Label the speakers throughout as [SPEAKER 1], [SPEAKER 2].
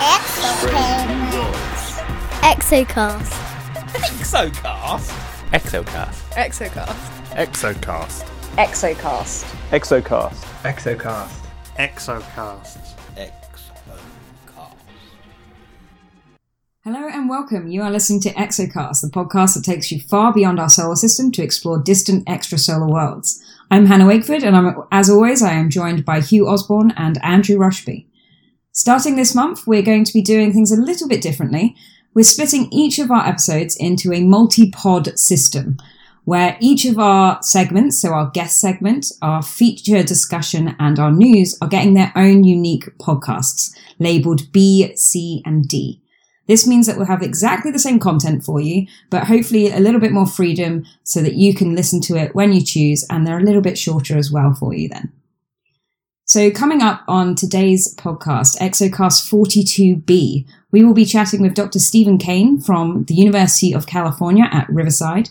[SPEAKER 1] Exoplanets.
[SPEAKER 2] Exocast.
[SPEAKER 3] Exocast.
[SPEAKER 4] Exocast.
[SPEAKER 5] Exocast.
[SPEAKER 4] Exocast.
[SPEAKER 6] Exocast.
[SPEAKER 7] Exocast.
[SPEAKER 8] Exocast.
[SPEAKER 9] Exocast.
[SPEAKER 3] Exocast.
[SPEAKER 10] Hello and welcome. You are listening to Exocast, the podcast that takes you far beyond our solar system to explore distant extrasolar worlds. I'm Hannah Wakeford, and I'm, as always, I am joined by Hugh Osborn and Andrew Rushby. Starting this month, we're going to be doing things a little bit differently. We're splitting each of our episodes into a multi-pod system, where each of our segments, so our guest segment, our feature discussion, and our news, are getting their own unique podcasts, labeled B, C, and D. This means that we'll have exactly the same content for you, but hopefully a little bit more freedom so that you can listen to it when you choose, and they're a little bit shorter as well for you then. So coming up on today's podcast, Exocast 42B, we will be chatting with Dr. Stephen Kane from the University of California at Riverside.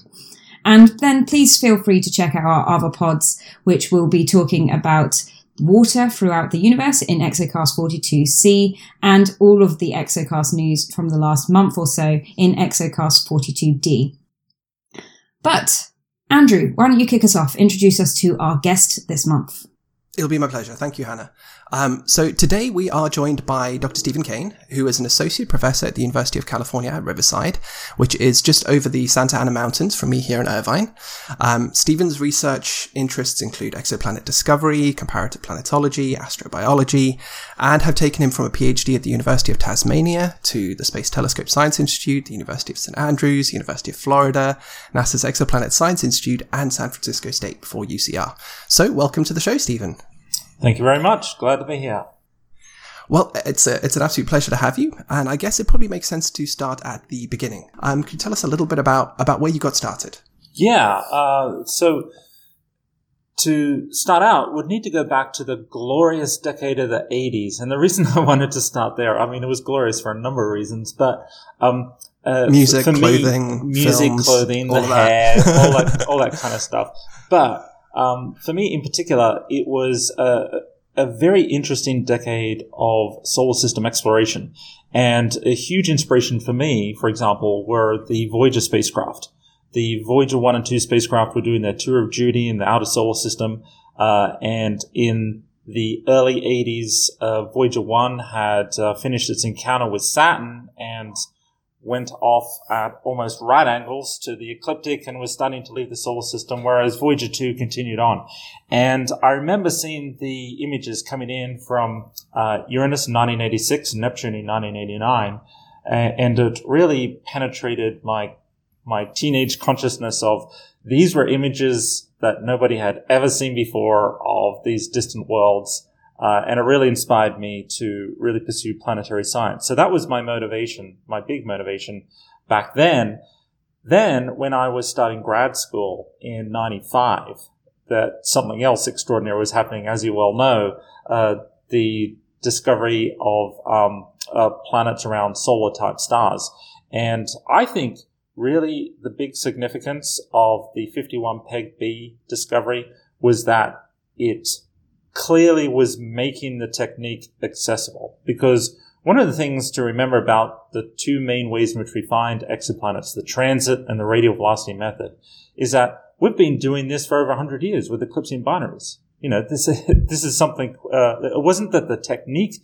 [SPEAKER 10] And then please feel free to check out our other pods, which will be talking about water throughout the universe in Exocast 42C and all of the Exocast news from the last month or so in Exocast 42D. But, Andrew, why don't you kick us off? Introduce us to our guest this month.
[SPEAKER 11] It'll be my pleasure. Thank you, Hannah. Um, so today we are joined by Dr. Stephen Kane, who is an associate professor at the University of California at Riverside, which is just over the Santa Ana Mountains from me here in Irvine. Um, Stephen's research interests include exoplanet discovery, comparative planetology, astrobiology, and have taken him from a PhD at the University of Tasmania to the Space Telescope Science Institute, the University of St. Andrews, University of Florida, NASA's Exoplanet Science Institute, and San Francisco State before UCR. So welcome to the show, Stephen.
[SPEAKER 9] Thank you very much. Glad to be here.
[SPEAKER 11] Well, it's a, it's an absolute pleasure to have you, and I guess it probably makes sense to start at the beginning. Um, can you tell us a little bit about about where you got started?
[SPEAKER 9] Yeah. Uh, so to start out, we'd need to go back to the glorious decade of the 80s. And the reason I wanted to start there, I mean, it was glorious for a number of reasons, but um, uh,
[SPEAKER 11] Music,
[SPEAKER 9] for me,
[SPEAKER 11] clothing,
[SPEAKER 9] music,
[SPEAKER 11] films,
[SPEAKER 9] clothing, the hair, all that, all that kind of stuff. But um, for me in particular, it was a, a very interesting decade of solar system exploration. And a huge inspiration for me, for example, were the Voyager spacecraft. The Voyager 1 and 2 spacecraft were doing their tour of duty in the outer solar system. Uh, and in the early 80s, uh, Voyager 1 had uh, finished its encounter with Saturn and went off at almost right angles to the ecliptic and was starting to leave the solar system, whereas Voyager 2 continued on. And I remember seeing the images coming in from uh, Uranus in 1986 and Neptune in 1989, and it really penetrated my my teenage consciousness of these were images that nobody had ever seen before of these distant worlds. Uh, and it really inspired me to really pursue planetary science. So that was my motivation, my big motivation back then. Then, when I was starting grad school in 95, that something else extraordinary was happening, as you well know, uh, the discovery of um, uh, planets around solar type stars. And I think really the big significance of the 51 Peg B discovery was that it clearly was making the technique accessible because one of the things to remember about the two main ways in which we find exoplanets, the transit and the radial velocity method, is that we've been doing this for over 100 years with eclipsing binaries. You know, this, this is something, uh, it wasn't that the technique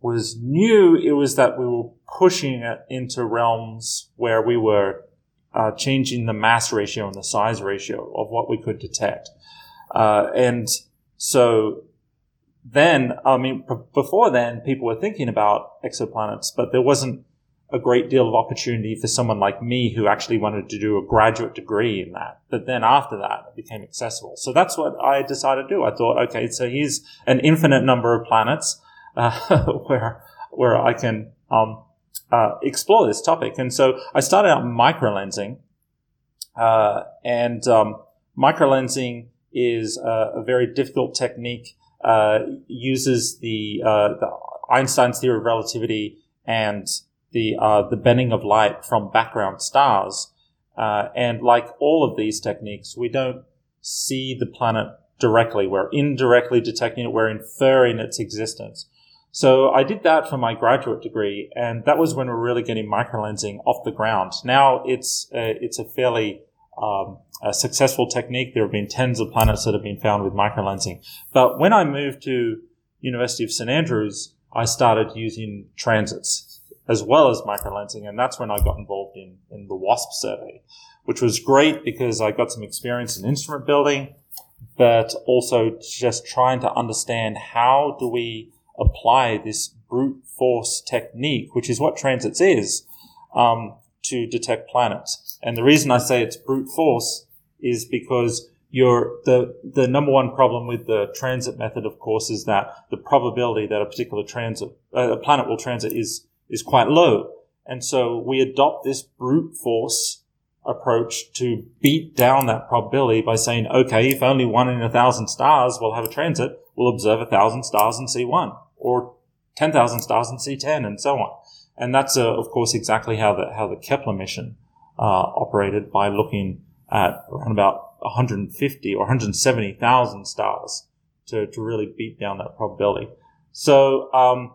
[SPEAKER 9] was new, it was that we were pushing it into realms where we were uh, changing the mass ratio and the size ratio of what we could detect. Uh, and so then, I mean, b- before then, people were thinking about exoplanets, but there wasn't a great deal of opportunity for someone like me who actually wanted to do a graduate degree in that. But then after that, it became accessible. So that's what I decided to do. I thought, okay, so here's an infinite number of planets uh, where where I can um, uh, explore this topic. And so I started out microlensing, uh, and um, microlensing is a, a very difficult technique. Uh, uses the, uh, the Einstein's theory of relativity and the uh, the bending of light from background stars. Uh, and like all of these techniques, we don't see the planet directly. We're indirectly detecting it. We're inferring its existence. So I did that for my graduate degree, and that was when we are really getting microlensing off the ground. Now it's a, it's a fairly um, a successful technique. There have been tens of planets that have been found with microlensing. But when I moved to University of St Andrews, I started using transits as well as microlensing, and that's when I got involved in, in the WASP survey, which was great because I got some experience in instrument building, but also just trying to understand how do we apply this brute force technique, which is what transits is, um, to detect planets. And the reason I say it's brute force is because the the number one problem with the transit method, of course, is that the probability that a particular transit uh, a planet will transit is is quite low, and so we adopt this brute force approach to beat down that probability by saying, okay, if only one in a thousand stars will have a transit, we'll observe a thousand stars and see one, or ten thousand stars and see ten, and so on. And that's, uh, of course, exactly how the how the Kepler mission uh, operated by looking at around about 150 or 170,000 stars to, to really beat down that probability. So, um,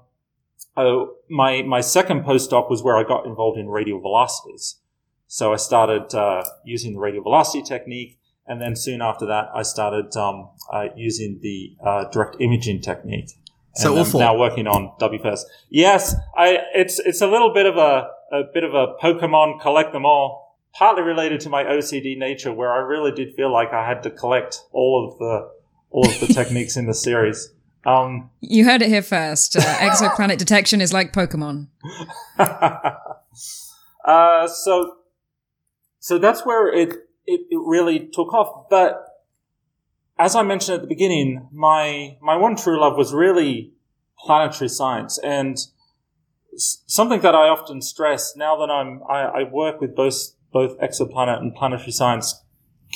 [SPEAKER 9] uh, my, my second postdoc was where I got involved in radial velocities. So I started, uh, using the radial velocity technique. And then soon after that, I started, um, uh, using the, uh, direct imaging technique.
[SPEAKER 11] So awful.
[SPEAKER 9] I'm now working on WFIRST. Yes, I, it's, it's a little bit of a, a bit of a Pokemon collect them all partly related to my OCD nature, where I really did feel like I had to collect all of the all of the techniques in the series. Um,
[SPEAKER 10] you heard it here first. Uh, exoplanet detection is like Pokemon.
[SPEAKER 9] uh, so, so that's where it, it it really took off. But as I mentioned at the beginning, my my one true love was really planetary science and something that I often stress now that I'm I, I work with both both exoplanet and planetary science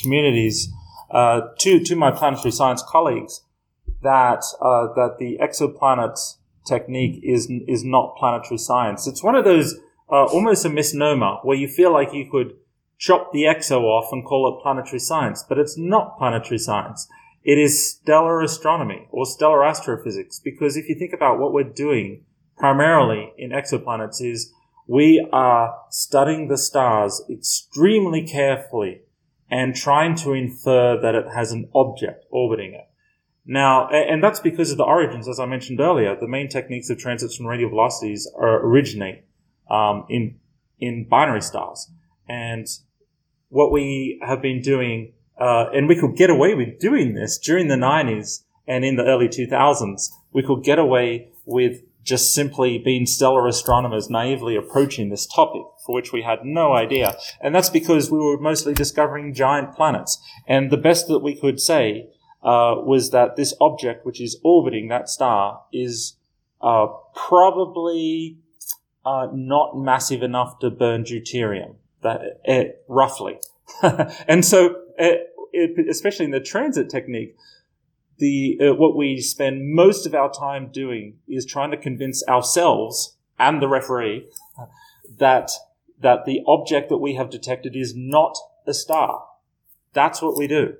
[SPEAKER 9] communities uh, to to my planetary science colleagues that uh, that the exoplanet technique is is not planetary science. It's one of those uh, almost a misnomer where you feel like you could chop the exo off and call it planetary science, but it's not planetary science. It is stellar astronomy or stellar astrophysics because if you think about what we're doing primarily in exoplanets is we are studying the stars extremely carefully and trying to infer that it has an object orbiting it. Now, and that's because of the origins, as I mentioned earlier. The main techniques of transits from radial velocities are, originate um, in in binary stars, and what we have been doing, uh, and we could get away with doing this during the '90s and in the early 2000s. We could get away with just simply being stellar astronomers naively approaching this topic for which we had no idea. And that's because we were mostly discovering giant planets. And the best that we could say uh, was that this object, which is orbiting that star, is uh, probably uh, not massive enough to burn deuterium, that, uh, roughly. and so, uh, it, especially in the transit technique, the uh, what we spend most of our time doing is trying to convince ourselves and the referee that that the object that we have detected is not a star. That's what we do.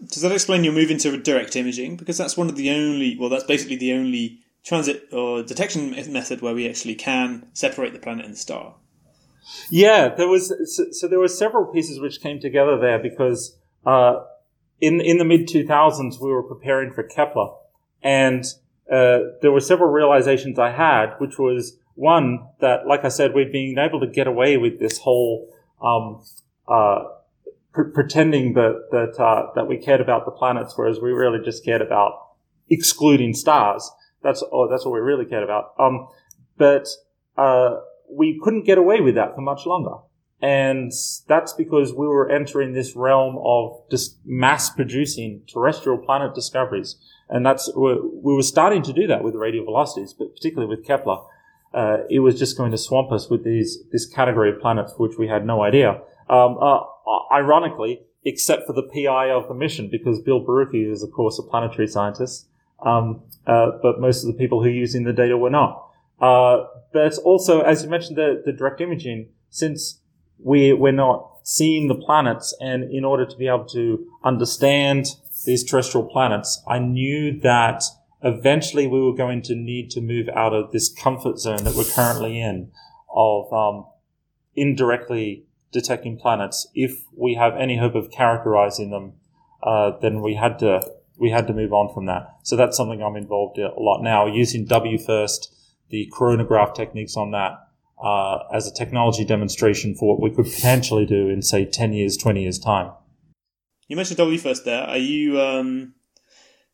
[SPEAKER 1] Does that explain your move into direct imaging? Because that's one of the only, well, that's basically the only transit or detection method where we actually can separate the planet and the star.
[SPEAKER 9] Yeah, there was so, so there were several pieces which came together there because uh, in in the mid 2000s, we were preparing for Kepler, and uh, there were several realizations I had, which was one that, like I said, we'd been able to get away with this whole um, uh, pr- pretending that that uh, that we cared about the planets, whereas we really just cared about excluding stars. That's oh, that's what we really cared about. Um, but uh, we couldn't get away with that for much longer. And that's because we were entering this realm of just mass producing terrestrial planet discoveries. And that's, we were starting to do that with radial velocities, but particularly with Kepler. Uh, it was just going to swamp us with these, this category of planets for which we had no idea. Um, uh, ironically, except for the PI of the mission, because Bill Borucki is, of course, a planetary scientist. Um, uh, but most of the people who are using the data were not. Uh, but also, as you mentioned, the, the direct imaging, since we, we're not seeing the planets. And in order to be able to understand these terrestrial planets, I knew that eventually we were going to need to move out of this comfort zone that we're currently in of um, indirectly detecting planets. If we have any hope of characterizing them, uh, then we had to we had to move on from that. So that's something I'm involved in a lot now, using WFIRST, the coronagraph techniques on that uh, as a technology demonstration for what we could potentially do in say 10 years, 20 years time.
[SPEAKER 1] You mentioned WFIRST there. Are you? Um,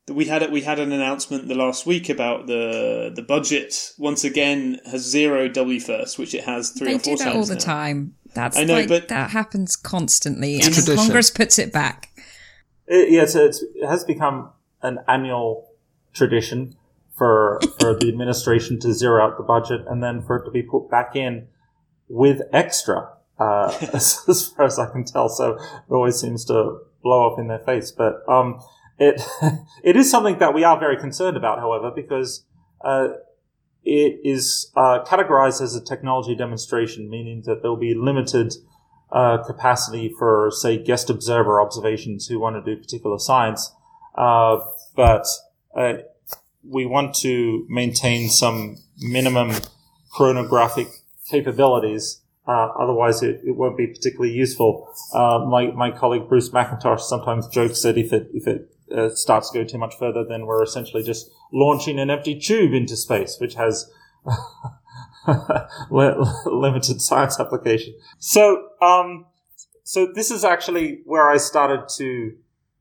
[SPEAKER 1] we had it. We had an announcement the last week about the the budget. Once again, has zero WFIRST, which it has three
[SPEAKER 10] They
[SPEAKER 1] or four
[SPEAKER 10] do that
[SPEAKER 1] times
[SPEAKER 10] all the
[SPEAKER 1] now.
[SPEAKER 10] time. That's
[SPEAKER 1] I know,
[SPEAKER 10] like,
[SPEAKER 1] but-
[SPEAKER 10] that happens constantly, and
[SPEAKER 11] tradition.
[SPEAKER 10] Congress puts it back.
[SPEAKER 9] It, yeah, so it has become an annual tradition for for the administration to zero out the budget and then for it to be put back in with extra, uh, as, far as I can tell. So it always seems to blow up in their face. But um, it it is something that we are very concerned about, however, because uh, it is uh, categorized as a technology demonstration, meaning that there will be limited uh, capacity for, say, guest observer observations who want to do particular science. Uh, but uh, we want to maintain some minimum coronagraphic capabilities. Uh, otherwise, it, it won't be particularly useful. Uh, my my colleague Bruce Macintosh sometimes jokes that if it if it uh, starts to go too much further, then we're essentially just launching an empty tube into space, which has limited science application. So, um, so this is actually where I started to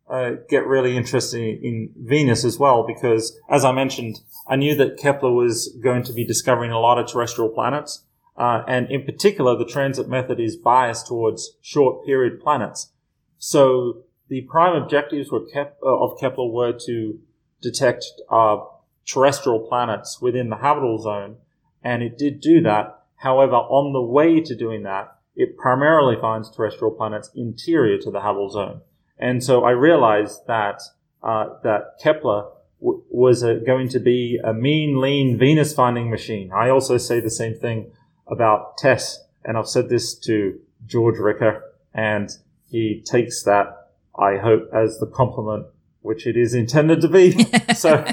[SPEAKER 9] uh, get really interested in Venus as well, because as I mentioned, I knew that Kepler was going to be discovering a lot of terrestrial planets, uh, and in particular, the transit method is biased towards short period planets. So the prime objectives were Kep- uh, of Kepler were to detect uh, terrestrial planets within the habitable zone, and it did do that. However, on the way to doing that, it primarily finds terrestrial planets interior to the habitable zone. And so I realized that uh, that Kepler w- was uh going to be a mean, lean Venus finding machine. I also say the same thing about TESS, and I've said this to George Ricker, and he takes that, I hope, as the compliment which it is intended to be. so,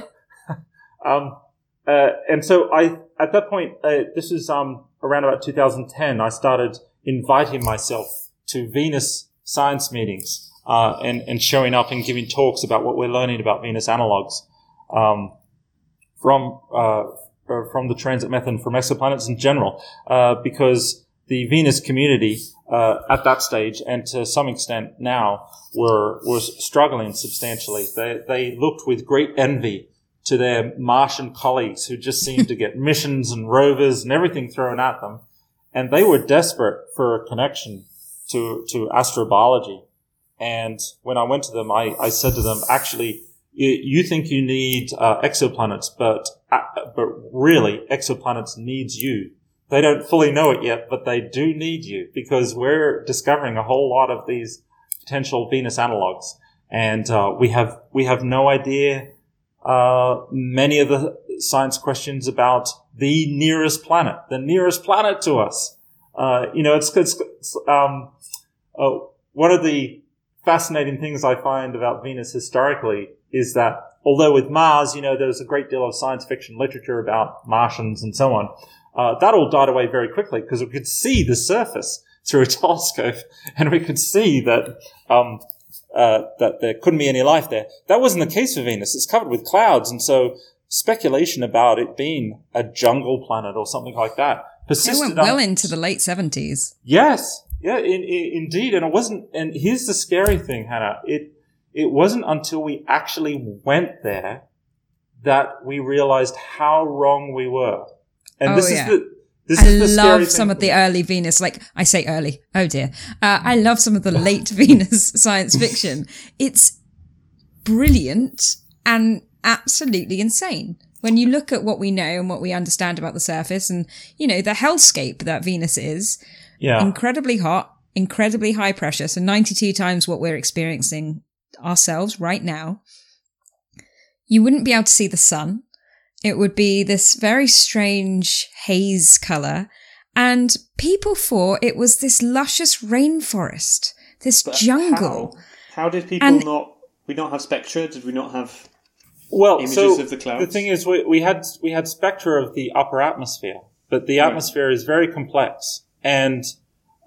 [SPEAKER 9] um, uh, and so I, at that point, uh, this is um, around about 2010. I started inviting myself to Venus science meetings uh, and and showing up and giving talks about what we're learning about Venus analogs um, from uh, from the transit method and from exoplanets in general, uh, because the Venus community uh, at that stage and to some extent now were was struggling substantially. They they looked with great envy to their Martian colleagues who just seemed to get missions and rovers and everything thrown at them, and they were desperate for a connection to to astrobiology. And when I went to them, I, I said to them, actually, you, think you need uh, exoplanets, but uh, but really, exoplanets needs you. They don't fully know it yet, but they do need you because we're discovering a whole lot of these potential Venus analogs, and uh, we have we have no idea uh, many of the science questions about the nearest planet, the nearest planet to us. Uh, you know, it's, it's, it's um, uh, one of the fascinating things I find about Venus historically is that although with Mars, you know, there was a great deal of science fiction literature about Martians and so on, uh, that all died away very quickly because we could see the surface through a telescope and we could see that, um, uh, that there couldn't be any life there. That wasn't the case for Venus. It's covered with clouds. And so speculation about it being a jungle planet or something like that
[SPEAKER 10] They
[SPEAKER 9] persisted.
[SPEAKER 10] went
[SPEAKER 9] on-
[SPEAKER 10] well into the late 70s.
[SPEAKER 9] Yes, yeah, in, in, indeed. And it wasn't. And here's the scary thing, Hannah. It it wasn't until we actually went there that we realized how wrong we were. And
[SPEAKER 10] Oh,
[SPEAKER 9] this
[SPEAKER 10] yeah.
[SPEAKER 9] is the this
[SPEAKER 10] I
[SPEAKER 9] is the scary
[SPEAKER 10] love some of the early Venus, like I say early. Oh dear. Uh, I love some of the late Venus science fiction. It's brilliant and absolutely insane. When you look at what we know and what we understand about the surface and, you know, the hellscape that Venus is,
[SPEAKER 9] yeah.
[SPEAKER 10] incredibly hot, incredibly high pressure. So 92 times what we're experiencing ourselves right now. You wouldn't be able to see the sun. It would be this very strange haze color. And people thought it was this luscious rainforest, this
[SPEAKER 1] But
[SPEAKER 10] jungle.
[SPEAKER 1] How, how did people
[SPEAKER 10] And-
[SPEAKER 1] not? We not have spectra? Did we not have?
[SPEAKER 9] well,
[SPEAKER 1] images
[SPEAKER 9] so
[SPEAKER 1] of the clouds?
[SPEAKER 9] The thing is, we, we had we had spectra of the upper atmosphere, but the atmosphere is very complex, and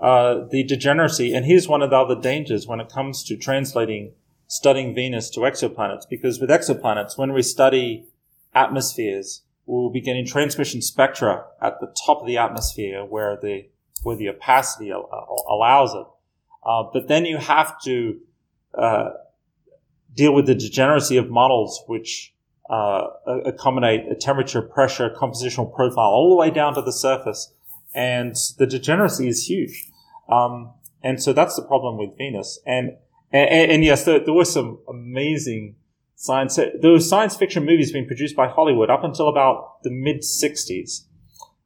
[SPEAKER 9] uh, the degeneracy. And here's one of the other dangers when it comes to translating studying Venus to exoplanets, because with exoplanets, when we study atmospheres, we'll be getting transmission spectra at the top of the atmosphere where the where the opacity al- al- allows it. Uh, but then you have to uh, deal with the degeneracy of models which uh, accommodate a temperature, pressure, compositional profile all the way down to the surface. And the degeneracy is huge. Um, and so that's the problem with Venus. And, and, and yes, there, there were some amazing science, there were science fiction movies being produced by Hollywood up until about the mid 60s.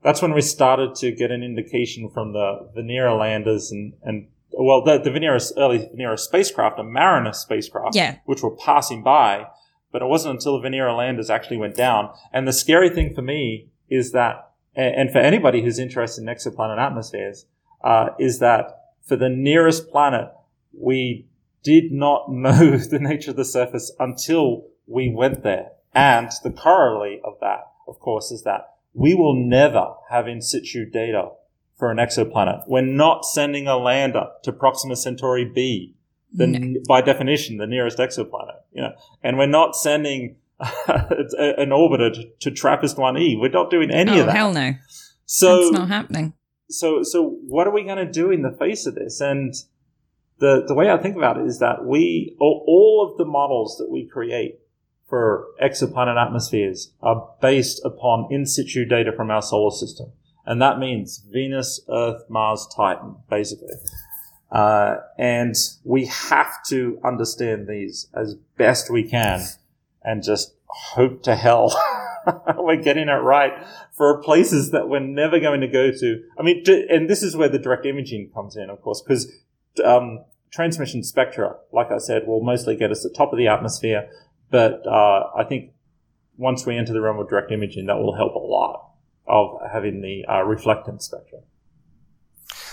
[SPEAKER 9] That's when we started to get an indication from the Venera landers and, and well, the, the Venera, early Venera spacecraft, a Mariner spacecraft,
[SPEAKER 10] Yeah.
[SPEAKER 9] which were passing by, but it wasn't until the Venera landers actually went down. And the scary thing for me is that, a- and for anybody who's interested in exoplanet atmospheres, uh, is that for the nearest planet, we did not know the nature of the surface until we went there. And the corollary of that, of course, is that we will never have in situ data for an exoplanet. We're not sending a lander to Proxima Centauri B, the, by definition, the nearest exoplanet. You know, and we're not sending an orbiter to, TRAPPIST 1e. We're not doing any
[SPEAKER 10] oh,
[SPEAKER 9] of that.
[SPEAKER 10] hell no.
[SPEAKER 9] So
[SPEAKER 10] That's not happening.
[SPEAKER 9] so so what are we going to do in the face of this and the the way i think about it is that we all, all of the models that we create for exoplanet atmospheres are based upon in situ data from our solar system and that means venus earth mars titan basically uh, and we have to understand these as best we can and just hope to hell we're getting it right for places that we're never going to go to. I mean, and this is where the direct imaging comes in, of course, because um, transmission spectra, like I said, will mostly get us to the top of the atmosphere. But uh, I think once we enter the realm of direct imaging, that will help a lot of having the uh, reflectance spectra.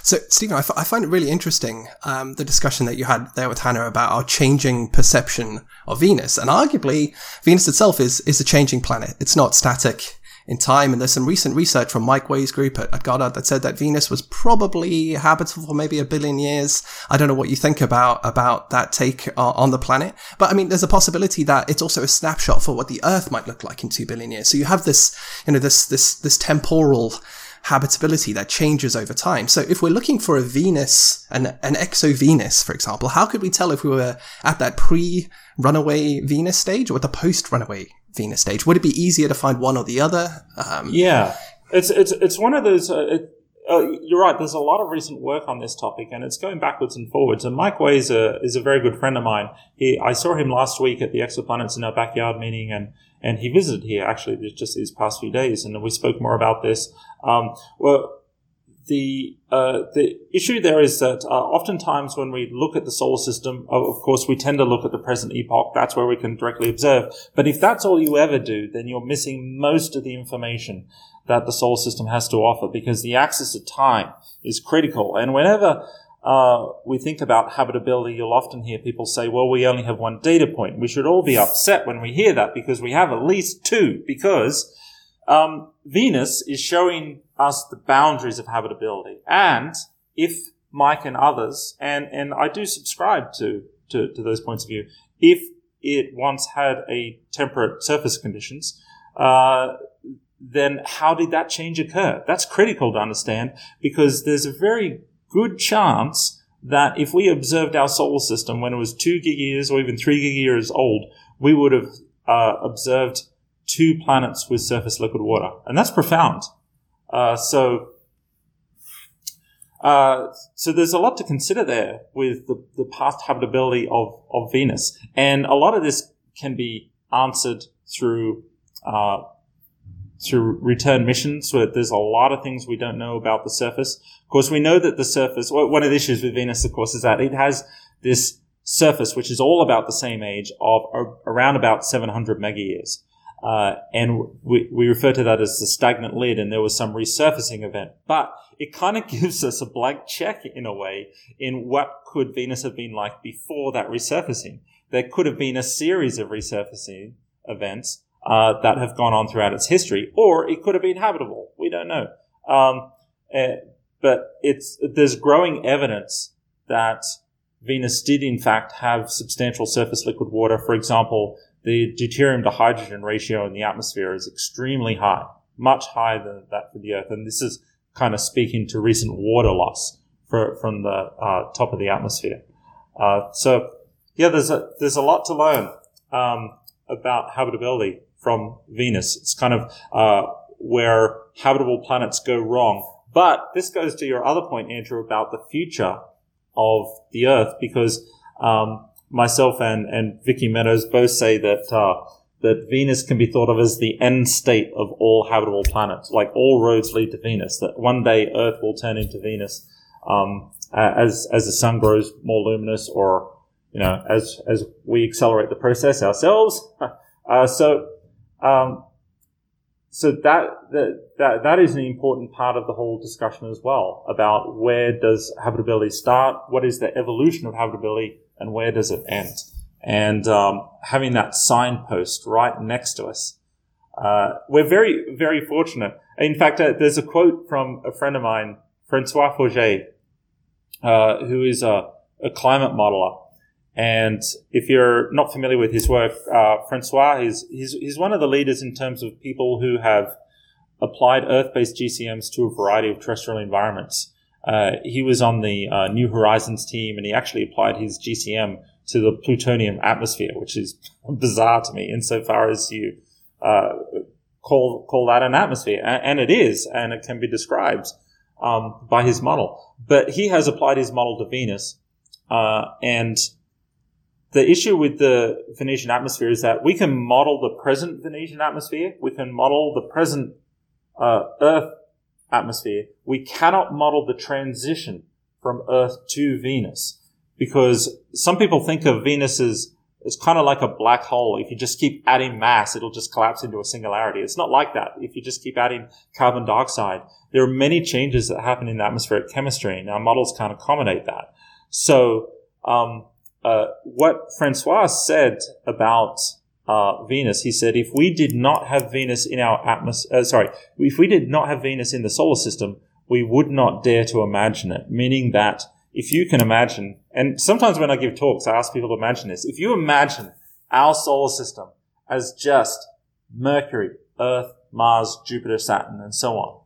[SPEAKER 11] So, Stephen, I, f- I find it really interesting um, the discussion that you had there with Hannah about our changing perception of Venus, and arguably Venus itself is is a changing planet. It's not static in time. And there's some recent research from Mike Way's group at, at Goddard that said that Venus was probably habitable for maybe a billion years. I don't know what you think about about that take uh, on the planet, but I mean, there's a possibility that it's also a snapshot for what the Earth might look like in two billion years. So you have this, you know, this this this temporal habitability that changes over time. So if we're looking for a Venus, an, an exo-Venus, for example, how could we tell if we were at that pre-runaway Venus stage or the post-runaway Venus stage? Would it be easier to find one or the other? Um,
[SPEAKER 9] Yeah, it's it's it's one of those. Uh, it, uh, you're right. There's a lot of recent work on this topic, and it's going backwards and forwards. And Mike Way is a is a very good friend of mine. He I saw him last week at the Exoplanets in Our Backyard meeting, and and he visited here actually just these past few days, and we spoke more about this. Um, well, the uh, the issue there is that uh, oftentimes when we look at the solar system, of course, we tend to look at the present epoch. That's where we can directly observe. But if that's all you ever do, then you're missing most of the information that the solar system has to offer because the axis of time is critical. And whenever uh, we think about habitability, you'll often hear people say, well, we only have one data point. We should all be upset when we hear that because we have at least two because um, Venus is showing us the boundaries of habitability. And if Mike and others, and, and I do subscribe to, to, to those points of view, if it once had a temperate surface conditions, uh, then how did that change occur? That's critical to understand because there's a very good chance that if we observed our solar system when it was two gig years or even three gig years old, we would have uh, observed two planets with surface liquid water. And that's profound. Uh, so, uh, so there's a lot to consider there with the, the past habitability of, of Venus. And a lot of this can be answered through, through return missions where there's a lot of things we don't know about the surface. Of course, we know that the surface, one of the issues with Venus, of course, is that it has this surface, which is all about the same age of around about 700 mega years. Uh, and we, we refer to that as the stagnant lid, and there was some resurfacing event. But it kind of gives us a blank check in a way in what could Venus have been like before that resurfacing. There could have been a series of resurfacing events uh, that have gone on throughout its history, or it could have been habitable. We don't know. Um, uh, but it's there's growing evidence that Venus did in fact have substantial surface liquid water. For example, the deuterium to hydrogen ratio in the atmosphere is extremely high, much higher than that for the Earth. And this is kind of speaking to recent water loss for, from the uh, top of the atmosphere. Uh, so yeah, there's a there's a lot to learn um, about habitability from Venus. It's kind of uh, where habitable planets go wrong. But this goes to your other point, Andrew, about the future of the Earth, because um, myself and and Vicky Meadows both say that uh, that Venus can be thought of as the end state of all habitable planets. Like all roads lead to Venus. That one day Earth will turn into Venus um, as as the sun grows more luminous, or you know, as as we accelerate the process ourselves. Uh, so um, so that, that that is an important part of the whole discussion as well about where does habitability start, what is the evolution of habitability, and where does it end. And um, having that signpost right next to us, uh, we're very very fortunate. In fact, uh, there's a quote from a friend of mine, Francois Forget, uh, who is a, a climate modeler, and if you're not familiar with his work, uh, Francois is he's, he's one of the leaders in terms of people who have applied Earth-based GCMs to a variety of terrestrial environments. Uh, he was on the uh, New Horizons team, and he actually applied his GCM to the Plutonian atmosphere, which is bizarre to me insofar as you uh, call call that an atmosphere, and, and, it is, and it can be described um, by his model. But he has applied his model to Venus, uh, and the issue with the Venetian atmosphere is that we can model the present Venetian atmosphere, we can model the present uh, Earth atmosphere. We cannot model the transition from Earth to Venus because some people think of Venus as it's kind of like a black hole. If you just keep adding mass, it'll just collapse into a singularity. It's not like that. If you just keep adding carbon dioxide, there are many changes that happen in atmospheric chemistry, and our models can't accommodate that. So, um, uh, what Francois said about uh, Venus, he said, if we did not have Venus in our atmosphere, uh, sorry, if we did not have Venus in the solar system, we would not dare to imagine it. Meaning that if you can imagine, and sometimes when I give talks, I ask people to imagine this. If you imagine our solar system as just Mercury, Earth, Mars, Jupiter, Saturn, and so on,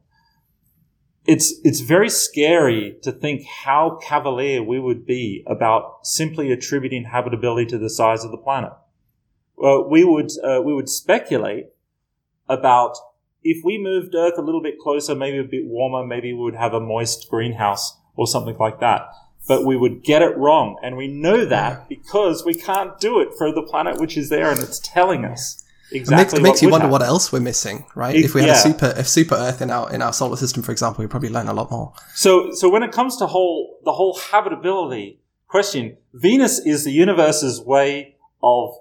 [SPEAKER 9] it's it's very scary to think how cavalier we would be about simply attributing habitability to the size of the planet. Well, we would uh, we would speculate about if we moved Earth a little bit closer, maybe a bit warmer, maybe we would have a moist greenhouse or something like that. But we would get it wrong, and we know that because we can't do it for the planet which is there, and it's telling us exactly.
[SPEAKER 11] It makes, it makes you wonder
[SPEAKER 9] happen.
[SPEAKER 11] what else we're missing, right?
[SPEAKER 9] It-
[SPEAKER 11] if we had
[SPEAKER 9] yeah.
[SPEAKER 11] a super, if super Earth in our in our solar system, for example, we'd probably learn a lot more.
[SPEAKER 9] So, so when it comes to whole the whole habitability question, Venus is the universe's way of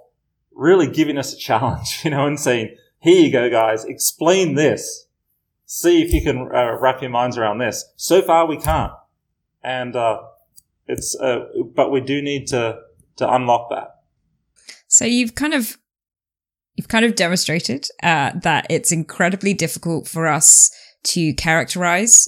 [SPEAKER 9] really giving us a challenge, you know, and saying, "Here you go, guys. Explain this. See if you can uh, wrap your minds around this." So far, we can't, and uh, it's uh, but we do need to to unlock that.
[SPEAKER 10] So you've kind of you've kind of demonstrated uh, that it's incredibly difficult for us to characterize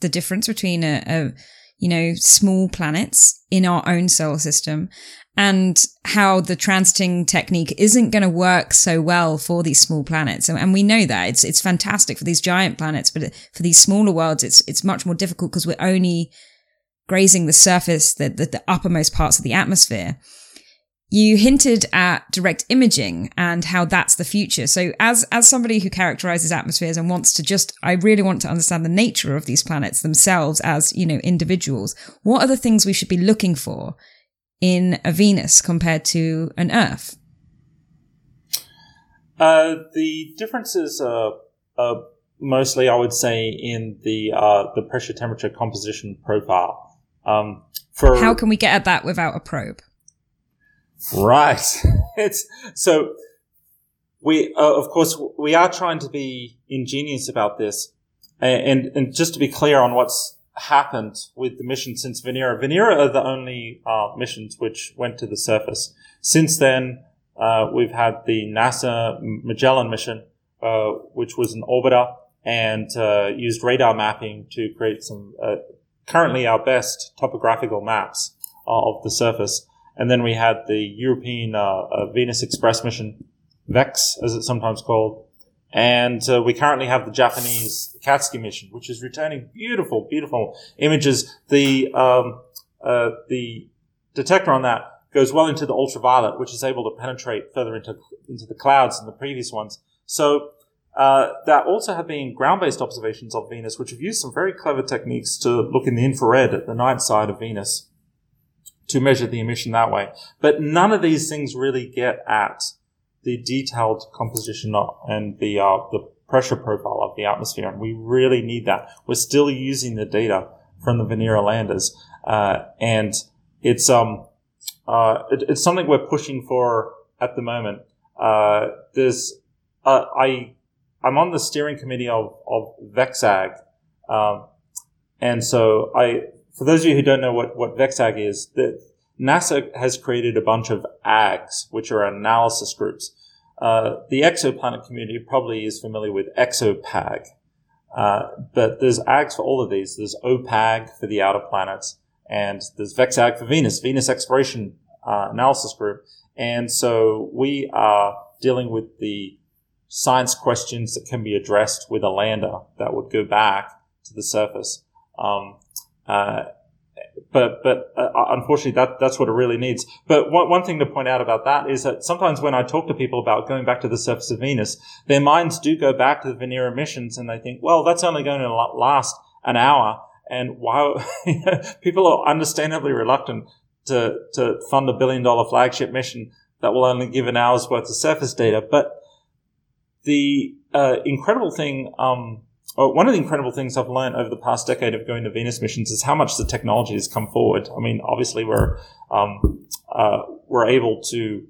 [SPEAKER 10] the difference between a, a you know small planets in our own solar system and how the transiting technique isn't going to work so well for these small planets. And, and we know that. It's it's fantastic for these giant planets but for these smaller worlds it's it's much more difficult because we're only grazing the surface the, the the uppermost parts of the atmosphere you hinted at direct imaging and how that's the future. So as, as somebody who characterizes atmospheres and wants to just, I really want to understand the nature of these planets themselves as, you know, individuals. What are the things we should be looking for in a Venus compared to an Earth?
[SPEAKER 9] Uh, the differences are, are mostly, I would say, in the uh, the pressure temperature composition profile. Um, for
[SPEAKER 10] How can we get at that without a probe?
[SPEAKER 9] Right. it's so we, uh, of course, we are trying to be ingenious about this, and, and and just to be clear on what's happened with the mission since Venera. Venera are the only uh, missions which went to the surface. Since then, Uh, we've had the NASA Magellan mission, uh, which was an orbiter and uh, used radar mapping to create some uh, currently our best topographical maps of the surface. And then we had the European Venus Express mission, VEX, as it's sometimes called, and uh, we currently have the Japanese Akatsuki mission, which is returning beautiful, beautiful images. The um, uh, the detector on that goes well into the ultraviolet, which is able to penetrate further into into the clouds than the previous ones. So uh, there also have been ground-based observations of Venus, which have used some very clever techniques to look in the infrared at the night side of Venus to measure the emission that way. But none of these things really get at the detailed composition and the uh, the pressure profile of the atmosphere, and we really need that. We're still using the data from the Venera landers, uh, and it's um uh, it, it's something we're pushing for at the moment. Uh, there's uh, I I'm on the steering committee of of VexAg, um, and so I for those of you who don't know what what VexAg is, the NASA has created a bunch of AGs, which are analysis groups. Uh, the exoplanet community probably is familiar with ExoPAG, uh, but there's AGs for all of these. There's OPAG for the outer planets, and there's VexAg for Venus, Venus Exploration uh, Analysis Group. And so we are dealing with the science questions that can be addressed with a lander that would go back to the surface. Um, uh, but but uh, unfortunately, that that's what it really needs. But one, one thing to point out about that is that sometimes when I talk to people about going back to the surface of Venus, their minds do go back to the Venera missions, and they think, well, that's only going to last an hour. And while people are understandably reluctant to to fund a billion dollar flagship mission that will only give an hour's worth of surface data, but the uh, incredible thing um, one of the incredible things I've learned over the past decade of going to Venus missions is how much the technology has come forward. I mean, obviously we're um, uh, we're able to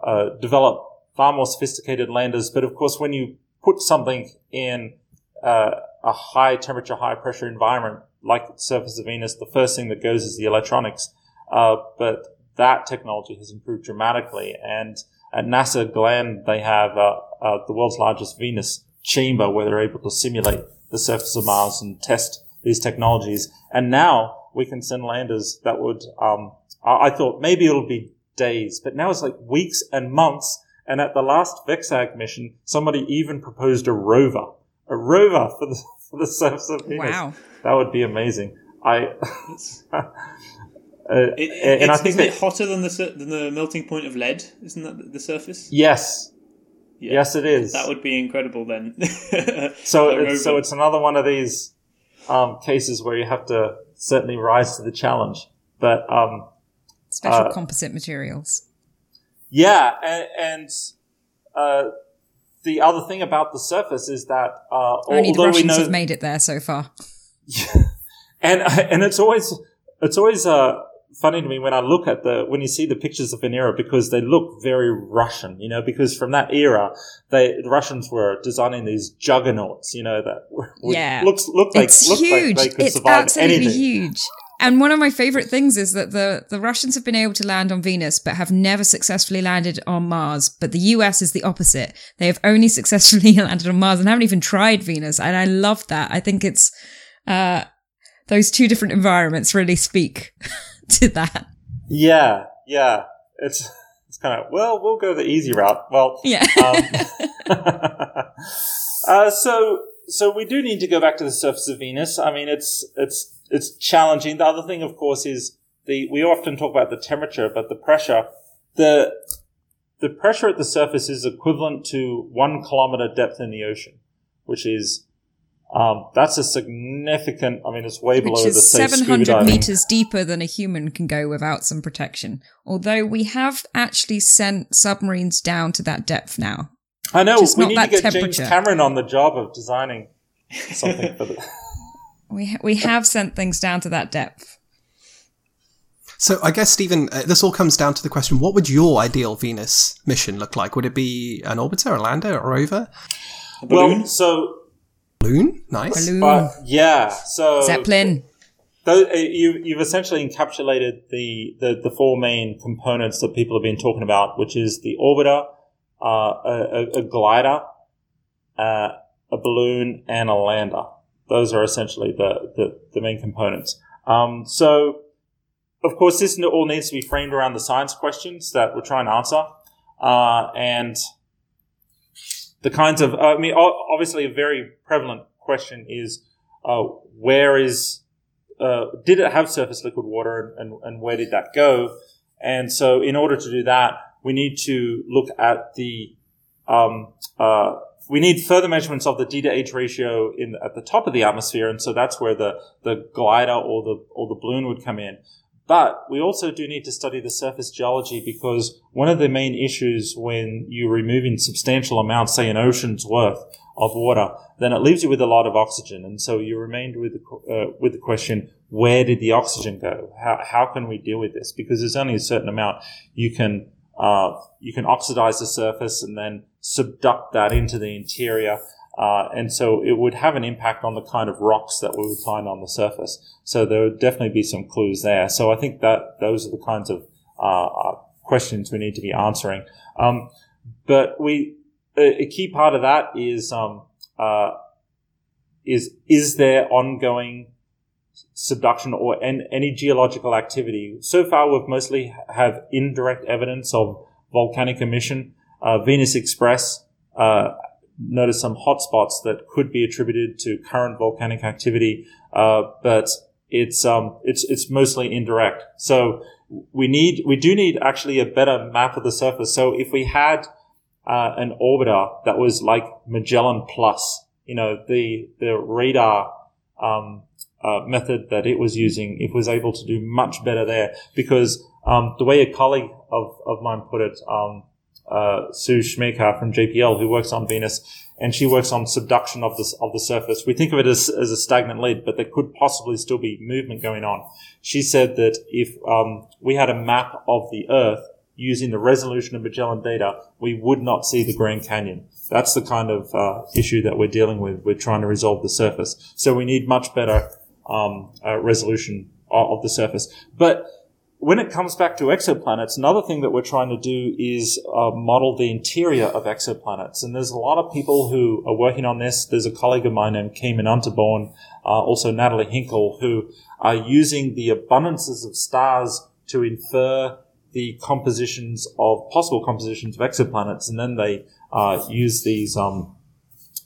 [SPEAKER 9] uh, develop far more sophisticated landers, but of course, when you put something in uh, a high temperature, high pressure environment like the surface of Venus, the first thing that goes is the electronics. Uh, but that technology has improved dramatically, and at NASA Glenn, they have uh, uh, the world's largest Venus chamber where they're able to simulate the surface of Mars and test these technologies. And now we can send landers that would, um, I, I thought maybe it'll be days, but now it's like weeks and months. And at the last VexAg mission, somebody even proposed a rover, a rover for the, for the surface of Venus.
[SPEAKER 10] Wow.
[SPEAKER 9] That would be amazing. I, uh,
[SPEAKER 1] It,
[SPEAKER 9] and I think
[SPEAKER 1] isn't
[SPEAKER 9] that,
[SPEAKER 1] it hotter than the than the melting point of lead? Isn't that the surface?
[SPEAKER 9] yes,
[SPEAKER 1] Yeah.
[SPEAKER 9] yes, it is.
[SPEAKER 1] That would be incredible then.
[SPEAKER 9] So it's, so it's another one of these um, cases where you have to certainly rise to the challenge. But um,
[SPEAKER 10] Special
[SPEAKER 9] Uh,
[SPEAKER 10] composite materials.
[SPEAKER 9] yeah, and, and uh, the other thing about the surface is that uh,
[SPEAKER 10] Only the Russians
[SPEAKER 9] know,
[SPEAKER 10] have made it there so far.
[SPEAKER 9] and and it's always it's always uh, funny to me when I look at the when you see the pictures of Venera because they look very Russian, you know, because from that era, they the Russians were designing these juggernauts, you know, that were,
[SPEAKER 10] Yeah.
[SPEAKER 9] looks look like
[SPEAKER 10] it's
[SPEAKER 9] look
[SPEAKER 10] huge.
[SPEAKER 9] like they could
[SPEAKER 10] it's
[SPEAKER 9] survive
[SPEAKER 10] absolutely
[SPEAKER 9] anything.
[SPEAKER 10] huge. And one of my favorite things is that the, the Russians have been able to land on Venus, but have never successfully landed on Mars. But the US is the opposite. They have only successfully landed on Mars and haven't even tried Venus. And I love that. I think it's, uh, those two different environments really speak to that.
[SPEAKER 9] Yeah, yeah. It's it's kind of well, we'll go the easy route. Well,
[SPEAKER 10] Yeah.
[SPEAKER 9] um, uh, so so we do need to go back to the surface of Venus. I mean, it's it's it's challenging. The other thing, of course, is the we often talk about the temperature, but the pressure. The the pressure at the surface is equivalent to one kilometer depth in the ocean, which is um, that's a significant. I mean, it's way below
[SPEAKER 10] Which
[SPEAKER 9] the
[SPEAKER 10] is
[SPEAKER 9] safe scuba
[SPEAKER 10] 700
[SPEAKER 9] diving.
[SPEAKER 10] meters deeper than a human can go without some protection. Although we have actually sent submarines down to that depth now.
[SPEAKER 9] I know
[SPEAKER 10] Just
[SPEAKER 9] we need
[SPEAKER 10] that
[SPEAKER 9] to get. James Cameron on the job of designing something for the.
[SPEAKER 10] We ha- we have sent things down to that depth.
[SPEAKER 11] So I guess Stephen, uh, this all comes down to the question: What would your ideal Venus mission look like? Would it be an orbiter, a lander, a rover,
[SPEAKER 1] balloon?
[SPEAKER 9] Well, so
[SPEAKER 11] balloon? Nice.
[SPEAKER 10] Balloon,
[SPEAKER 9] but yeah, so
[SPEAKER 10] Zeppelin.
[SPEAKER 9] Those, uh, you, you've essentially encapsulated the, the, the four main components that people have been talking about, which is the orbiter, uh, a, a, glider, uh, a balloon, and a lander. Those are essentially the, the, the main components. Um, so, of course, this all needs to be framed around the science questions that we're trying to answer. Uh, and the kinds of, I mean, obviously, a very prevalent question is uh, where is, uh, did it have surface liquid water and, and, and where did that go? And so, in order to do that, we need to look at the um, uh, we need further measurements of the D to H ratio in at the top of the atmosphere, and so that's where the the glider or the or the balloon would come in. But we also do need to study the surface geology because one of the main issues when you're removing substantial amounts, say an ocean's worth of water, then it leaves you with a lot of oxygen, and so you remained with the uh, with the question: Where did the oxygen go? How how can we deal with this? Because there's only a certain amount you can uh, you can oxidize the surface and then subduct that into the interior. Uh, and so it would have an impact on the kind of rocks that we would find on the surface. So there would definitely be some clues there. So I think that those are the kinds of uh, uh questions we need to be answering. Um, but we a, key part of that is um, uh, is is there ongoing subduction or any geological activity. So far, we've mostly have indirect evidence of volcanic emission. Uh, Venus Express uh, noticed some hotspots that could be attributed to current volcanic activity, uh, but it's um, it's it's mostly indirect. So we need we do need actually a better map of the surface. So if we had uh, an orbiter that was like Magellan Plus, you know, the the radar um, uh, method that it was using, it was able to do much better there because um, the way a colleague of, of mine put it, um, uh, Sue Smrekar from JPL, who works on Venus, and she works on subduction of the, of the surface. We think of it as, as a stagnant lid, but there could possibly still be movement going on. She said that if um, we had a map of the Earth using the resolution of Magellan data, we would not see the Grand Canyon. That's the kind of uh, issue that we're dealing with. We're trying to resolve the surface. So we need much better um, uh, resolution of the surface. But when it comes back to exoplanets, another thing that we're trying to do is uh, model the interior of exoplanets. And there's a lot of people who are working on this. There's a colleague of mine named Cayman Unterborn, uh, also Natalie Hinkel, who are using the abundances of stars to infer the compositions of possible compositions of exoplanets. And then they uh, use these um,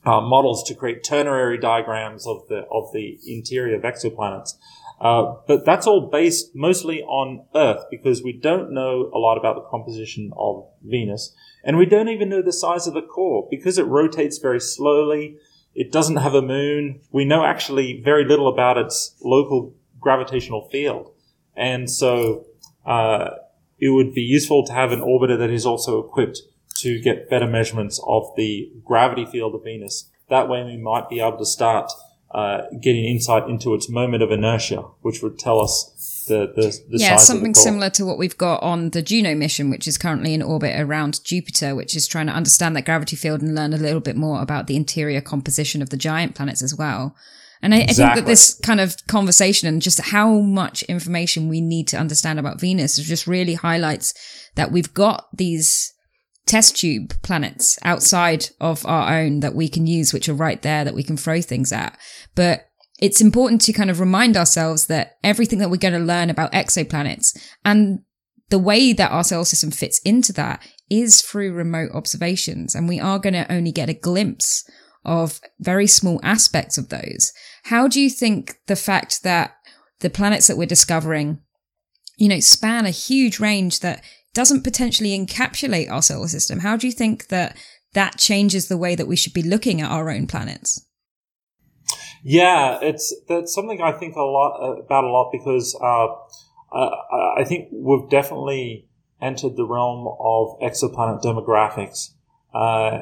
[SPEAKER 9] uh, models to create ternary diagrams of the of the interior of exoplanets. Uh, but that's all based mostly on Earth because we don't know a lot about the composition of Venus, and we don't even know the size of the core because it rotates very slowly. It doesn't have a moon. We know actually very little about its local gravitational field, and so uh, it would be useful to have an orbiter that is also equipped to get better measurements of the gravity field of Venus. That way, we might be able to start uh, getting insight into its moment of inertia, which would tell us the the, the
[SPEAKER 10] yeah something similar to what we've got on the Juno mission, which is currently in orbit around Jupiter, which is trying to understand that gravity field and learn a little bit more about the interior composition of the giant planets as well. And I, exactly. I, think that this kind of conversation and just how much information we need to understand about Venus just really highlights that we've got these test tube planets outside of our own that we can use, which are right there that we can throw things at. But it's important to kind of remind ourselves that everything that we're going to learn about exoplanets and the way that our solar system fits into that is through remote observations. And we are going to only get a glimpse of very small aspects of those. How do you think the fact that the planets that we're discovering, you know, span a huge range that doesn't potentially encapsulate our solar system, how do you think that that changes the way that we should be looking at our own planets?
[SPEAKER 9] Yeah, it's that's something I think a lot uh, about a lot because uh, I think we've definitely entered the realm of exoplanet demographics. Uh,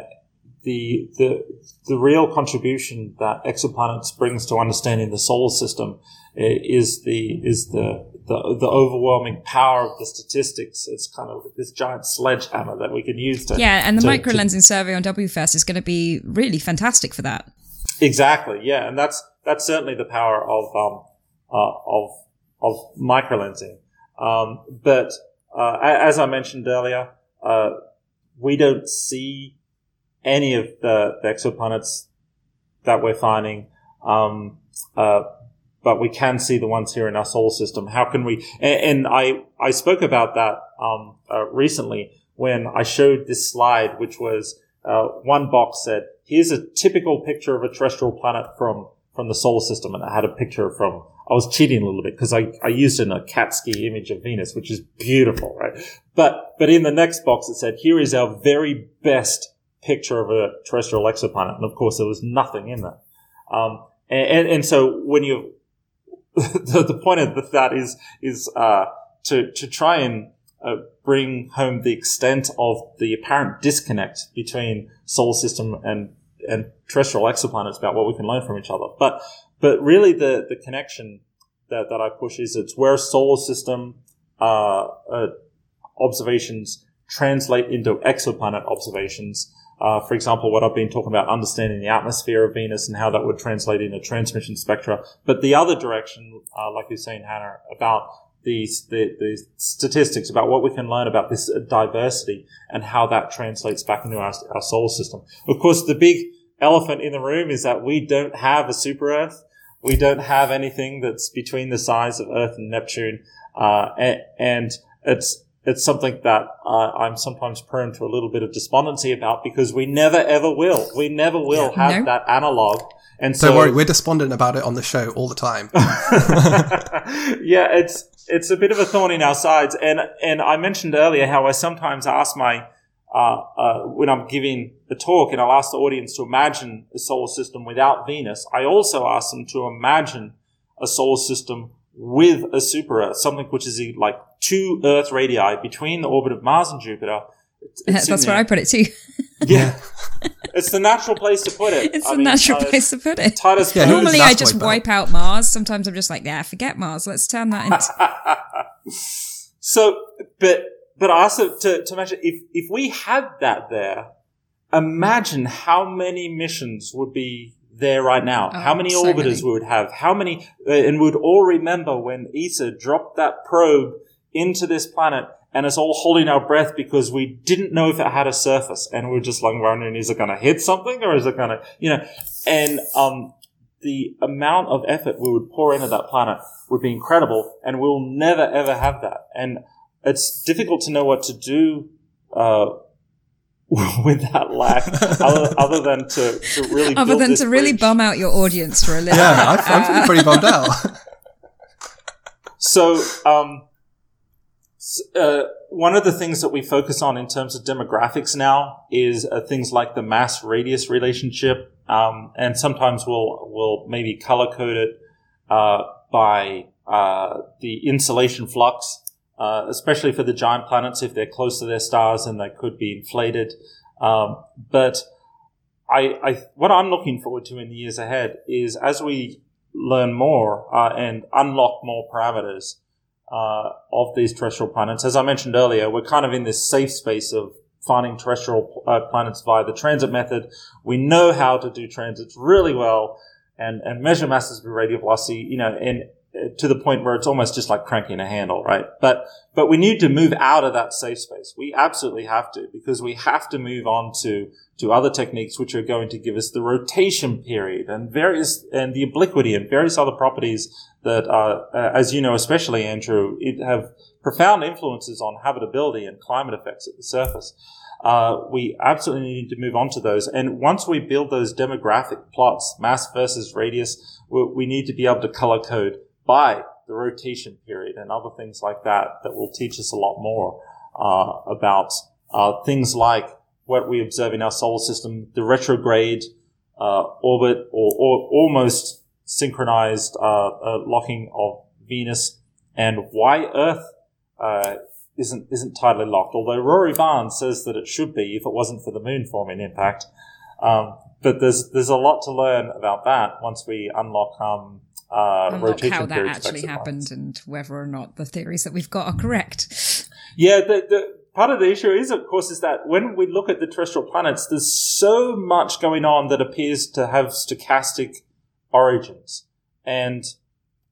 [SPEAKER 9] the the the real contribution that exoplanets brings to understanding the solar system is the is the the, the overwhelming power of the statistics. It's kind of this giant sledgehammer that we can use to.
[SPEAKER 10] Yeah, and the micro lensing survey on WFIRST is going to be really fantastic for that.
[SPEAKER 9] Exactly. Yeah, and that's that's certainly the power of um, uh, of of microlensing. Um, but uh, as I mentioned earlier, uh, we don't see any of the, the exoplanets that we're finding. Um, uh, but we can see the ones here in our solar system. How can we? And, and I I spoke about that um, uh, recently when I showed this slide, which was uh, one box said, "Here's a typical picture of a terrestrial planet from from the solar system," and I had a picture from. I was cheating a little bit because I, I used an Akatsuki image of Venus, which is beautiful, right? But but in the next box it said, "Here is our very best picture of a terrestrial exoplanet," and of course there was nothing in that. Um, and, and, and so when you the, the point of that is is uh, to to try and uh, bring home the extent of the apparent disconnect between solar system and and terrestrial exoplanets about what we can learn from each other. But but really the the connection that, that I push is it's where solar system uh, uh observations translate into exoplanet observations uh, for example, what I've been talking about, understanding the atmosphere of Venus and how that would translate into transmission spectra. But the other direction, uh, like you're saying, Hannah, about these the, the statistics about what we can learn about this diversity and how that translates back into our, our solar system. Of course, the big elephant in the room is that we don't have a super Earth. We don't have anything that's between the size of Earth and Neptune, uh, and, and it's it's something that uh, I'm sometimes prone to a little bit of despondency about because we never ever will. We never will have
[SPEAKER 10] No.
[SPEAKER 9] that analog. And
[SPEAKER 11] Don't
[SPEAKER 9] so,
[SPEAKER 11] worry, we're despondent about it on the show all the time.
[SPEAKER 9] yeah, it's it's a bit of a thorn in our sides. And and I mentioned earlier how I sometimes ask my uh, uh, when I'm giving the talk, and I'll ask the audience to imagine a solar system without Venus. I also ask them to imagine a solar system with a super Earth, something which is like two Earth radii between the orbit of Mars and Jupiter. It's- it's
[SPEAKER 10] That's where I put it too.
[SPEAKER 9] Yeah, it's the natural place to put it.
[SPEAKER 10] It's
[SPEAKER 9] I
[SPEAKER 10] a
[SPEAKER 9] mean,
[SPEAKER 10] natural
[SPEAKER 9] Titus-
[SPEAKER 10] place to put it.
[SPEAKER 9] Titus
[SPEAKER 11] Yeah, who
[SPEAKER 9] Burns-
[SPEAKER 11] does
[SPEAKER 10] Normally, I just
[SPEAKER 11] wipe
[SPEAKER 10] wipe out Mars. Sometimes I'm just like, yeah, forget Mars. Let's turn that into.
[SPEAKER 9] So, but but also to to mention if if we had that there, imagine how many missions would be there right now.
[SPEAKER 10] Oh,
[SPEAKER 9] how many
[SPEAKER 10] so
[SPEAKER 9] orbiters
[SPEAKER 10] many.
[SPEAKER 9] we would have. How many, uh, and we'd all remember when ESA dropped that probe into this planet. And it's all holding our breath because we didn't know if it had a surface, and we were just like wondering, is it going to hit something, or is it going to, you know? And um, the amount of effort we would pour into that planet would be incredible, and we'll never ever have that. And it's difficult to know what to do uh, with that lack, other, other than to, to really
[SPEAKER 10] Other
[SPEAKER 9] build
[SPEAKER 10] than
[SPEAKER 9] this
[SPEAKER 10] to really bum out your audience for a little.
[SPEAKER 11] yeah,
[SPEAKER 10] bit.
[SPEAKER 11] I, I'm feeling pretty bummed out.
[SPEAKER 9] So, um, uh, one of the things that we focus on in terms of demographics now is uh, things like the mass radius relationship, um, and sometimes we'll we'll maybe color code it uh, by uh, the insolation flux, uh, especially for the giant planets if they're close to their stars and they could be inflated. Um, but I, I, what I'm looking forward to in the years ahead is as we learn more uh, and unlock more parameters uh, of these terrestrial planets. As I mentioned earlier, we're kind of in this safe space of finding terrestrial uh, planets via the transit method. We know how to do transits really well and, and measure masses with radial velocity, you know, and to the point where it's almost just like cranking a handle, right? But, but we need to move out of that safe space. We absolutely have to because we have to move on to, to other techniques which are going to give us the rotation period and various, and the obliquity and various other properties that, uh, uh, as you know, especially Andrew, it have profound influences on habitability and climate effects at the surface. Uh, we absolutely need to move on to those. And once we build those demographic plots, mass versus radius, we, we need to be able to color code by the rotation period and other things like that that will teach us a lot more uh, about uh, things like what we observe in our solar system, the retrograde uh, orbit or, or almost synchronized uh, uh, locking of Venus, and why Earth uh, isn't isn't tightly locked. Although Rory Barnes says that it should be if it wasn't for the moon forming impact. Um, but there's there's a lot to learn about that once we unlock um, uh, rotation
[SPEAKER 10] how that actually happened and whether or not the theories that we've got are correct.
[SPEAKER 9] Yeah, the, the part of the issue is, of course, is that when we look at the terrestrial planets, there's so much going on that appears to have stochastic origins, and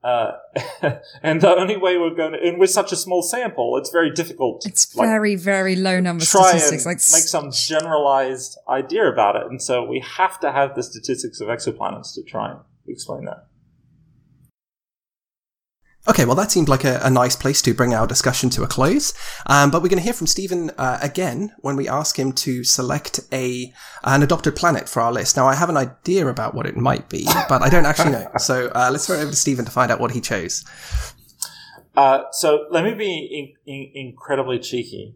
[SPEAKER 9] Uh, and the only way we're going to, and with such a small sample, it's very difficult.
[SPEAKER 10] It's
[SPEAKER 9] like,
[SPEAKER 10] very, very low number
[SPEAKER 9] try
[SPEAKER 10] statistics.
[SPEAKER 9] and
[SPEAKER 10] Like
[SPEAKER 9] make some generalized idea about it. And so we have to have the statistics of exoplanets to try and explain that.
[SPEAKER 11] Okay, well, that seemed like a, a nice place to bring our discussion to a close. Um, but we're going to hear from Stephen uh, again when we ask him to select a an adopted planet for our list. Now, I have an idea about what it might be, but I don't actually know. So uh, let's throw it over to Stephen to find out what he chose.
[SPEAKER 9] Uh, so let me be in, in, incredibly cheeky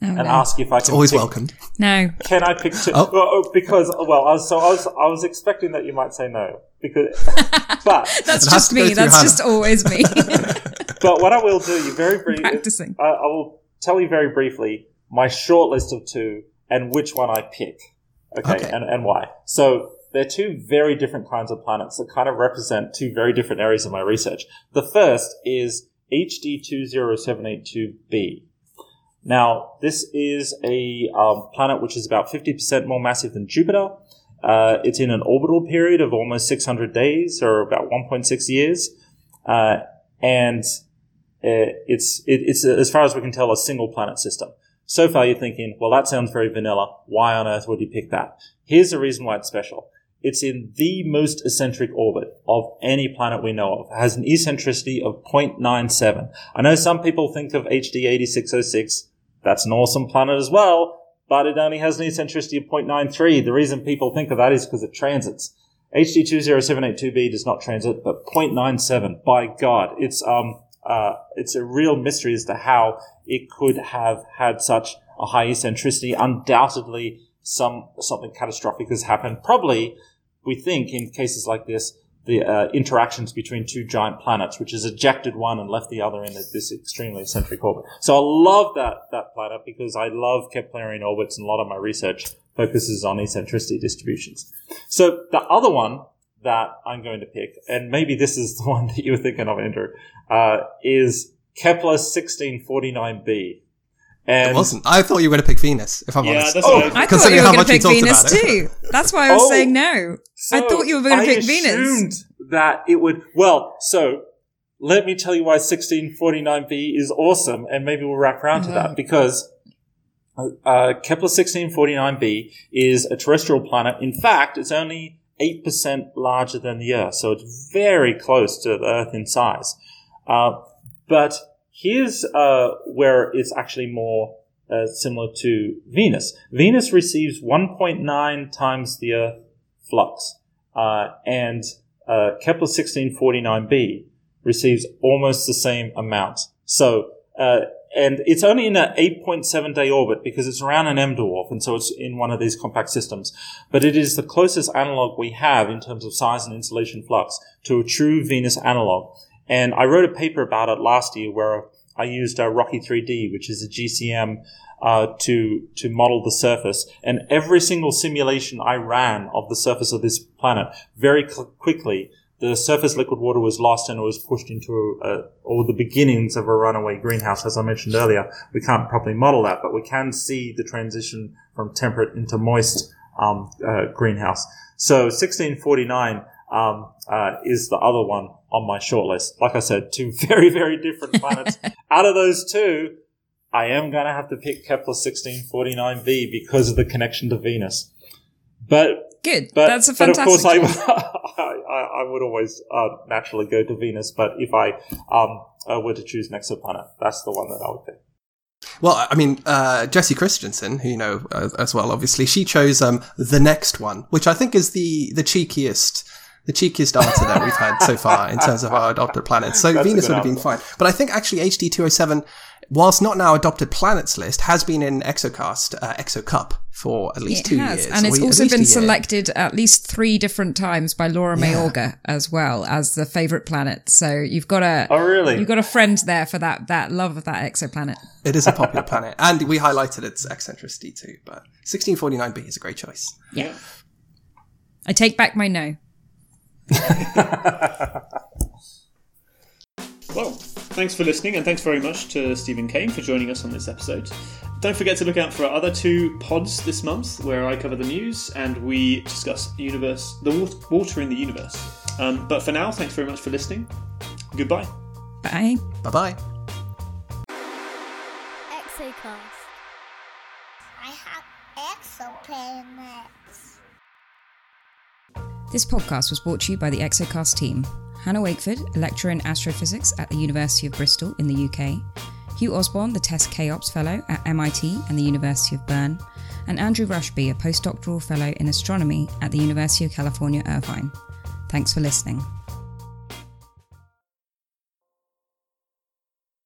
[SPEAKER 10] Oh,
[SPEAKER 9] and
[SPEAKER 10] no.
[SPEAKER 9] ask if I can.
[SPEAKER 11] It's always
[SPEAKER 9] pick,
[SPEAKER 11] welcomed.
[SPEAKER 10] No.
[SPEAKER 9] Can I pick two?
[SPEAKER 11] Oh.
[SPEAKER 9] Well, oh, because well, I was, so I was I was expecting that you might say no because, but
[SPEAKER 10] that's just me. That's
[SPEAKER 11] Hannah.
[SPEAKER 10] just always me.
[SPEAKER 9] but what I will do, you very briefly.
[SPEAKER 10] Practicing.
[SPEAKER 9] I, I will tell you very briefly my short list of two and which one I pick. Okay,
[SPEAKER 11] okay.
[SPEAKER 9] And, and why? So they're two very different kinds of planets that kind of represent two very different areas of my research. The first is HD20782b now, this is a um, planet which is about 50% more massive than Jupiter. Uh, it's in an orbital period of almost 600 days, or about 1.6 years. Uh, and uh, it's, it, it's, as far as we can tell, a single planet system. So far, you're thinking, well, that sounds very vanilla. Why on earth would you pick that? Here's the reason why it's special. It's in the most eccentric orbit of any planet we know of. It has an eccentricity of 0.97. I know some people think of HD 8606. That's an awesome planet as well, but it only has an eccentricity of 0.93. The reason people think of that is because it transits. HD 20782b does not transit, but 0.97. By God, it's um uh it's a real mystery as to how it could have had such a high eccentricity. Undoubtedly, some something catastrophic has happened. Probably, we think in cases like this, the uh, interactions between two giant planets, which has ejected one and left the other in this extremely eccentric orbit. So I love that that planet because I love Keplerian orbits, and a lot of my research focuses on eccentricity distributions. So the other one that I'm going to pick, and maybe this is the one that you were thinking of, Andrew, uh, is Kepler 1649b. And
[SPEAKER 11] It wasn't. I thought you were going to pick Venus, if I'm
[SPEAKER 1] Yeah,
[SPEAKER 11] honest.
[SPEAKER 1] that's
[SPEAKER 9] Oh,
[SPEAKER 1] what I-
[SPEAKER 10] I thought you were going to pick Venus too. That's why I was
[SPEAKER 9] Oh.
[SPEAKER 10] saying no. I thought you were going to
[SPEAKER 9] I
[SPEAKER 10] pick Venus.
[SPEAKER 9] that it would. Well, so let me tell you why 1649b is awesome, and maybe we'll wrap around to that because uh, Kepler 1649b is a terrestrial planet. In fact, it's only eight percent larger than the Earth, so it's very close to the Earth in size. Uh, but here's uh, where it's actually more uh, similar to Venus. Venus receives 1.9 times the Earth flux, uh, and uh, Kepler 1649b receives almost the same amount. So, uh, and it's only in an 8.7 day orbit because it's around an M dwarf, and so it's in one of these compact systems. But it is the closest analog we have in terms of size and insolation flux to a true Venus analog. And I wrote a paper about it last year where I used uh, ROCKE-3D, which is a GCM, uh, to to model the surface. And every single simulation I ran of the surface of this planet, very cl- quickly, the surface liquid water was lost and it was pushed into a, or the beginnings of a runaway greenhouse. As I mentioned earlier, we can't properly model that, but we can see the transition from temperate into moist um, uh, greenhouse. So 1649 um, uh, is the other one on my shortlist. Like I said, two very, very different planets. Out of those two, I am going to have to pick Kepler 1649b because of the connection to Venus. But
[SPEAKER 10] Good.
[SPEAKER 9] but,
[SPEAKER 10] That's a fantastic.
[SPEAKER 9] but of course, I. I, I would always uh, naturally go to Venus. But if I um, uh, were to choose an exoplanet, that's the one that I would pick.
[SPEAKER 11] Well, I mean, uh, Jessie Christiansen, who you know uh, as well, obviously, she chose um, the next one, which I think is the the cheekiest. The cheekiest answer that we've had so far in terms of our adopted planets. So
[SPEAKER 9] That's
[SPEAKER 11] Venus would have been fine. But I think actually HD 207, whilst not now adopted planets list, has been in Exocast, uh, Exocup for at least
[SPEAKER 10] It
[SPEAKER 11] two
[SPEAKER 10] has,
[SPEAKER 11] years.
[SPEAKER 10] and
[SPEAKER 11] or
[SPEAKER 10] it's also been selected at least three different times by Laura
[SPEAKER 11] Yeah.
[SPEAKER 10] Mayorga as well as the favorite planet. So you've got a
[SPEAKER 9] Oh, really?
[SPEAKER 10] you've got a friend there for that that love of that exoplanet.
[SPEAKER 11] It is a popular planet. And we highlighted its eccentricity too. But 1649b is a great choice.
[SPEAKER 10] Yeah, I take back my no.
[SPEAKER 1] Well, thanks for listening, and thanks very much to Stephen Kane for joining us on this episode. Don't forget to look out for our other two pods this month, where I cover the news and we discuss universe, the water in the universe. Um, but for now, thanks very much for listening, Goodbye.
[SPEAKER 10] Bye.
[SPEAKER 11] Bye bye.
[SPEAKER 2] Exocast. I have exoplanets.
[SPEAKER 10] This podcast was brought to you by the Exocast team. Hannah Wakeford, a lecturer in astrophysics at the University of Bristol in the UK, Hugh Osborn, the TESS CHEOPS Fellow at MIT and the University of Bern, and Andrew Rushby, a postdoctoral fellow in astronomy at the University of California, Irvine. Thanks for listening.